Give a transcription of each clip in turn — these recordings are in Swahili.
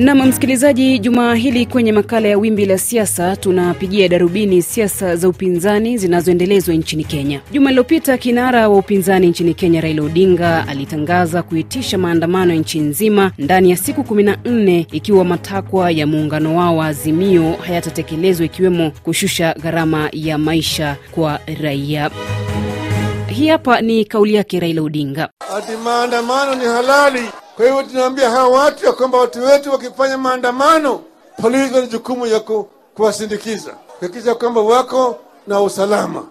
Nam msikilizaji, jumaa hili kwenye makala ya wimbi la siasa tunapigia darubini siasa za upinzani zinazoendelezwa nchini Kenya. Juma lililopita kinara wa upinzani nchini Kenya Raila Odinga alitangaza kuitisha maandamano ya nchi nzima ndani ya siku 14 ikiwa matakwa ya muungano wao wa Azimio hayatatekelezwa ikiwemo kushusha gharama ya maisha kwa raia. Hii hapa ni kauli yake Raila Odinga. Ati maandamano ni halali. Kwa hivyo tunaambia hawa watu ya kwamba watu wetu wakifanya maandamano, polisi wana jukumu ya kuwasindikiza kuhakikisha kwamba wako na usalama.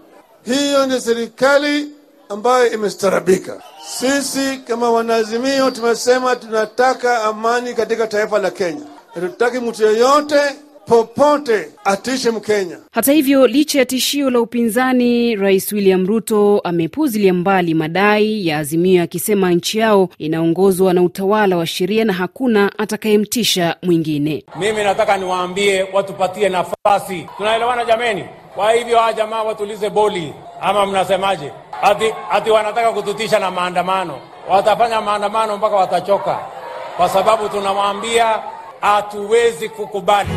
Hiyo ndio serikali ambayo imestarabika. Sisi kama wanaazimio tumesema tunataka amani katika taifa la Kenya, hatutaki mtu yeyote popote atishe Mkenya. Hata hivyo, licha ya tishio la upinzani, Rais William Ruto amepuzilia mbali madai ya Azimio akisema nchi yao inaongozwa na utawala wa sheria na hakuna atakayemtisha mwingine. Mimi nataka niwaambie watupatie nafasi, tunaelewana jameni? Kwa hivyo hawa jamaa watulize boli, ama mnasemaje? Ati, ati wanataka kututisha na maandamano. Watafanya maandamano mpaka watachoka, kwa sababu tunawaambia hatuwezi kukubali.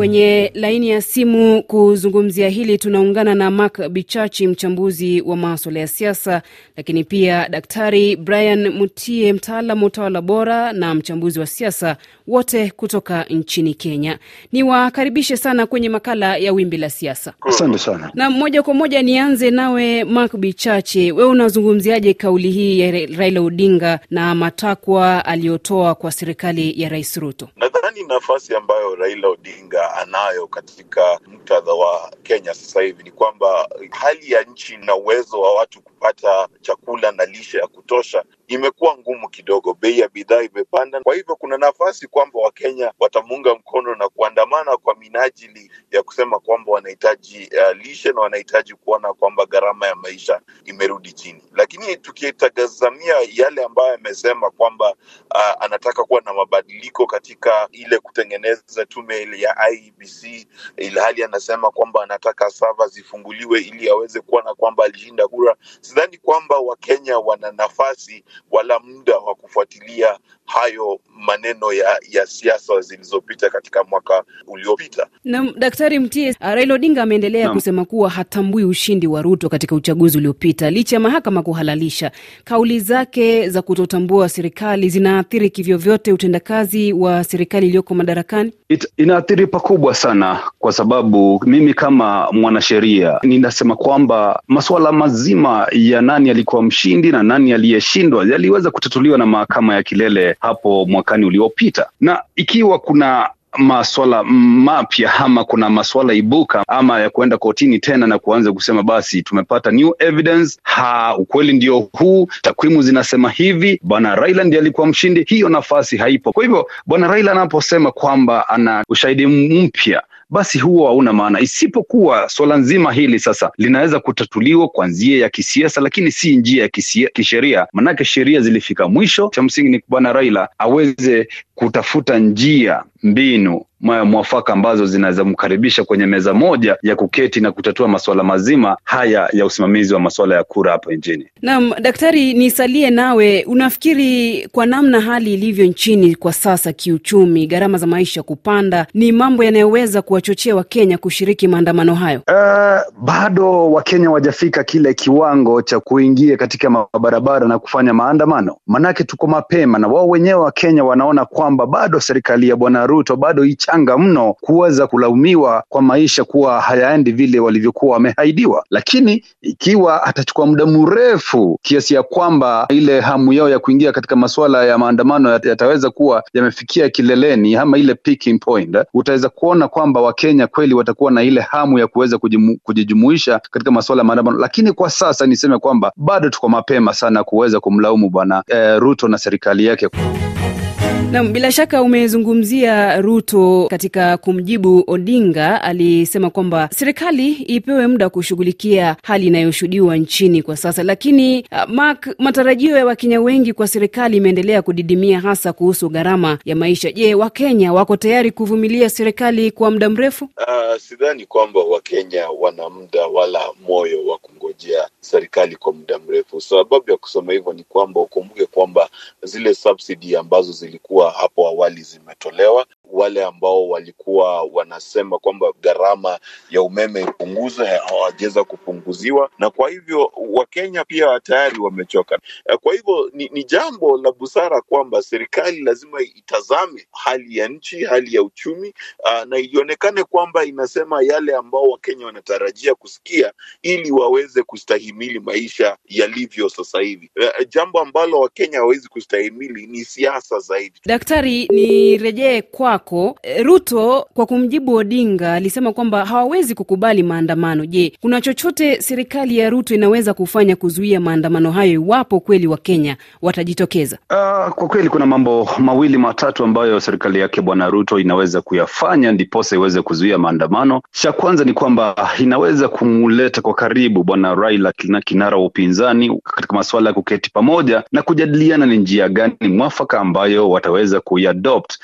Kwenye laini ya simu kuzungumzia hili tunaungana na Mark Bichachi, mchambuzi wa maswala ya siasa, lakini pia Daktari Brian Mutie, mtaalamu wa utawala bora na mchambuzi wa siasa, wote kutoka nchini Kenya. Niwakaribishe sana kwenye makala ya Wimbi la Siasa. Asante sana. Na moja kwa moja nianze nawe Mark Bichache, wewe unazungumziaje kauli hii ya Raila Odinga na matakwa aliyotoa kwa serikali ya Rais Ruto? Nadhani nafasi ambayo Raila Odinga anayo katika muktadha wa Kenya sasa hivi? Ni kwamba hali ya nchi na uwezo wa watu kupata chakula na lishe ya kutosha imekuwa ngumu kidogo. Bei ya bidhaa imepanda, kwa hivyo kuna nafasi kwamba Wakenya watamuunga mkono na kuandamana kwa minajili ya kusema kwamba wanahitaji uh, lishe na wanahitaji kuona kwamba gharama ya maisha imerudi chini. Lakini tukitazamia yale ambayo amesema kwamba uh, anataka kuwa na mabadiliko katika ile kutengeneza tume ile ya IEBC, ilhali anasema kwamba anataka sava zifunguliwe ili aweze kuona kwamba alishinda kura. Sidhani kwamba Wakenya wana nafasi wala muda wa kufuatilia hayo maneno ya, ya siasa zilizopita katika mwaka uliopita. Na Daktari Mtie, Raila Odinga ameendelea kusema kuwa hatambui ushindi wa Ruto katika uchaguzi uliopita licha ya mahakama kuhalalisha. Kauli zake za kutotambua serikali zinaathiri kivyovyote utendakazi wa serikali iliyoko madarakani? It, inaathiri pakubwa sana kwa sababu mimi kama mwanasheria ninasema kwamba masuala mazima ya nani alikuwa mshindi na nani aliyeshindwa yaliweza kutatuliwa na mahakama ya kilele hapo mwakani uliopita, na ikiwa kuna maswala mapya ama kuna maswala ibuka ama ya kuenda kotini tena na kuanza kusema basi tumepata new evidence, ha ukweli ndio huu, takwimu zinasema hivi, bwana Raila ndiye alikuwa mshindi, hiyo nafasi haipo. Kwa hivyo bwana Raila anaposema kwamba ana ushahidi mpya basi huo hauna maana, isipokuwa swala nzima hili sasa linaweza kutatuliwa kwa njia ya kisiasa, lakini si njia ya kisheria, manake sheria zilifika mwisho. Cha msingi ni bwana Raila aweze kutafuta njia, mbinu mwafaka ambazo zinaweza mkaribisha kwenye meza moja ya kuketi na kutatua masuala mazima haya ya usimamizi wa masuala ya kura hapa nchini. Naam, daktari, nisalie nawe. Unafikiri kwa namna hali ilivyo nchini kwa sasa, kiuchumi, gharama za maisha kupanda, ni mambo yanayoweza kuwachochea Wakenya kushiriki maandamano hayo? Uh, bado Wakenya wajafika kile kiwango cha kuingia katika mabarabara na kufanya maandamano, manake tuko mapema, na wao wenyewe Wakenya wanaona kwamba bado serikali ya bwana Ruto bado ichanga mno kuweza kulaumiwa kwa maisha kuwa hayaendi vile walivyokuwa wamehaidiwa. Lakini ikiwa atachukua muda mrefu kiasi ya kwamba ile hamu yao ya kuingia katika masuala ya maandamano yataweza kuwa yamefikia kileleni ama ile peaking point, utaweza kuona kwamba Wakenya kweli watakuwa na ile hamu ya kuweza kujijumuisha katika masuala ya maandamano. Lakini kwa sasa niseme kwamba bado tuko mapema sana kuweza kumlaumu bwana eh, Ruto na serikali yake. Naam, bila shaka umezungumzia Ruto katika kumjibu Odinga. Alisema kwamba serikali ipewe muda wa kushughulikia hali inayoshuhudiwa nchini kwa sasa, lakini uh, matarajio ya Wakenya wengi kwa serikali imeendelea kudidimia, hasa kuhusu gharama ya maisha. Je, Wakenya wako tayari kuvumilia serikali kwa muda mrefu? Uh, sidhani kwamba Wakenya wana muda wala moyo wa kungojea serikali kwa muda mrefu. Sababu ya kusema hivyo ni kwamba ukumbuke kwamba zile subsidy ambazo zilikuwa hapo awali zimetolewa. Wale ambao walikuwa wanasema kwamba gharama ya umeme ipunguzwe hawajaweza kupunguziwa, na kwa hivyo Wakenya pia tayari wamechoka. Kwa hivyo ni, ni jambo la busara kwamba serikali lazima itazame hali ya nchi, hali ya uchumi uh, na ionekane kwamba inasema yale ambao Wakenya wanatarajia kusikia ili waweze kustahimili maisha yalivyo sasa hivi. Uh, jambo ambalo Wakenya hawawezi kustahimili ni siasa zaidi. Daktari, nirejee kwako. Ruto kwa kumjibu Odinga alisema kwamba hawawezi kukubali maandamano. Je, kuna chochote serikali ya Ruto inaweza kufanya kuzuia maandamano hayo iwapo kweli Wakenya watajitokeza? Uh, kwa kweli kuna mambo mawili matatu ambayo serikali yake Bwana Ruto inaweza kuyafanya ndiposa iweze kuzuia maandamano. Cha kwanza ni kwamba inaweza kumleta kwa karibu Bwana Raila na kinara wa upinzani katika masuala ya kuketi pamoja na kujadiliana ni njia gani mwafaka ambayo wataweza kuiadopt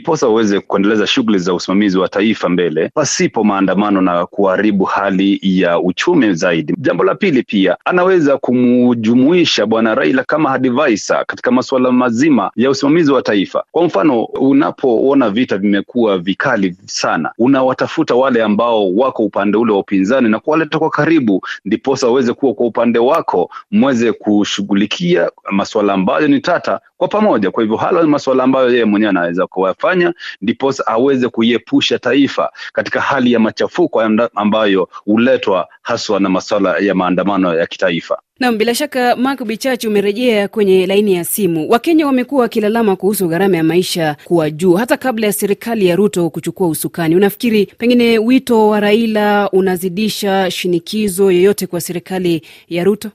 ndiposa waweze kuendeleza shughuli za usimamizi wa taifa mbele pasipo maandamano na kuharibu hali ya uchumi zaidi. Jambo la pili, pia anaweza kumjumuisha bwana Raila kama advisor katika masuala mazima ya usimamizi wa taifa. Kwa mfano, unapoona vita vimekuwa vikali sana, unawatafuta wale ambao wako upande ule wa upinzani na kuwaleta kwa karibu, ndiposa waweze kuwa kwa upande wako, mweze kushughulikia masuala ambayo ni tata kwa pamoja. Kwa hivyo hala masuala ambayo yeye mwenyewe anaweza kuwafanya ndiposa aweze kuiepusha taifa katika hali ya machafuko ambayo huletwa haswa na masuala ya maandamano ya kitaifa. Nam, bila shaka Mark Bichachi, umerejea kwenye laini ya simu. Wakenya wamekuwa wakilalama kuhusu gharama ya maisha kuwa juu hata kabla ya serikali ya Ruto kuchukua usukani. Unafikiri pengine wito wa Raila unazidisha shinikizo yoyote kwa serikali ya Ruto?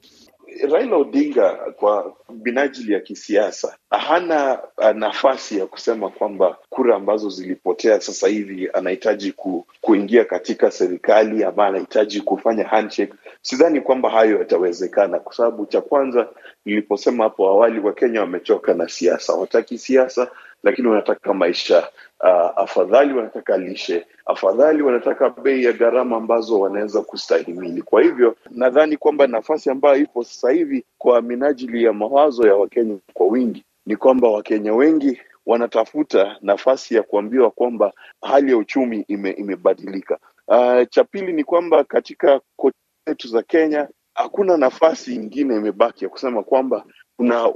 Raila Odinga kwa minajili ya kisiasa hana nafasi ya kusema kwamba kura ambazo zilipotea sasa hivi anahitaji ku, kuingia katika serikali ama anahitaji kufanya handshake. Sidhani kwamba hayo yatawezekana, kwa sababu cha kwanza, niliposema hapo awali, Wakenya wamechoka na siasa, wataki siasa lakini wanataka maisha uh, afadhali, wanataka lishe afadhali, wanataka bei ya gharama ambazo wanaweza kustahimili. Kwa hivyo nadhani kwamba nafasi ambayo ipo sasa hivi kwa minajili ya mawazo ya Wakenya kwa wingi ni kwamba Wakenya wengi wanatafuta nafasi ya kuambiwa kwamba hali ya uchumi ime, imebadilika. Uh, cha pili ni kwamba katika koti zetu za Kenya hakuna nafasi ingine imebaki ya kusema kwamba kuna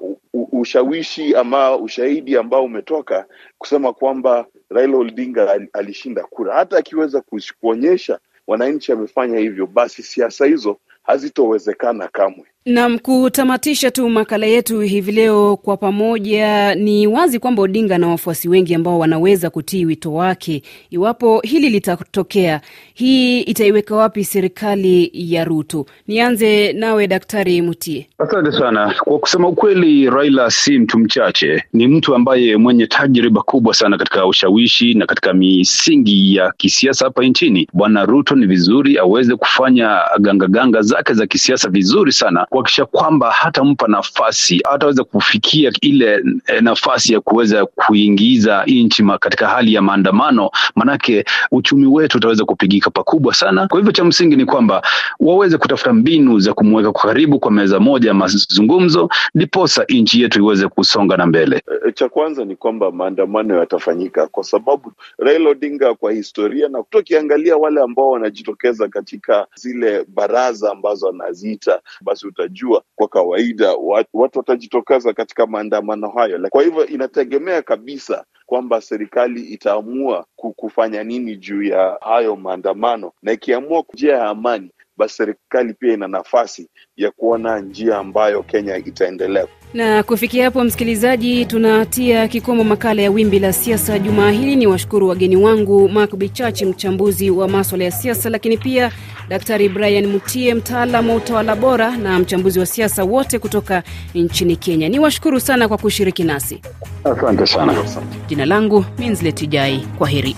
ushawishi ama ushahidi ambao umetoka kusema kwamba Raila Odinga alishinda kura. Hata akiweza kuonyesha wananchi amefanya hivyo, basi siasa hizo hazitowezekana kamwe. Nam, kutamatisha tu makala yetu hivi leo kwa pamoja, ni wazi kwamba Odinga na wafuasi wengi ambao wanaweza kutii wito wake. Iwapo hili litatokea, hii itaiweka wapi serikali ya Ruto? Nianze nawe Daktari Mutie. Asante sana. Kwa kusema ukweli, Raila si mtu mchache, ni mtu ambaye mwenye tajriba kubwa sana katika ushawishi na katika misingi ya kisiasa hapa nchini. Bwana Ruto ni vizuri aweze kufanya gangaganga zake za kisiasa vizuri sana kuhakikisha kwamba hatampa nafasi hataweza kufikia ile nafasi ya kuweza kuingiza nchi katika hali ya maandamano, manake uchumi wetu utaweza kupigika pakubwa sana. Kwa hivyo cha msingi ni kwamba waweze kutafuta mbinu za kumweka kwa karibu kwa meza moja mazungumzo, ndiposa nchi yetu iweze kusonga na mbele. Cha kwanza ni kwamba maandamano yatafanyika kwa sababu Raila Odinga kwa historia na tukiangalia wale ambao wanajitokeza katika zile baraza ambazo anaziita basi utajua kwa kawaida watu watajitokeza katika maandamano hayo. Kwa hivyo inategemea kabisa kwamba serikali itaamua kufanya nini juu ya hayo maandamano, na ikiamua njia ya amani, basi serikali pia ina nafasi ya kuona njia ambayo Kenya itaendelea. Na kufikia hapo, msikilizaji, tunatia kikomo makala ya Wimbi la Siasa jumaa hili. Ni washukuru wageni wangu Mark Bichachi, mchambuzi wa maswala ya siasa, lakini pia Daktari Brian Mutie, mtaalamu wa utawala bora na mchambuzi wa siasa, wote kutoka nchini Kenya. Ni washukuru sana kwa kushiriki nasi. Asante sana. Jina langu Minslet Jai, kwa heri.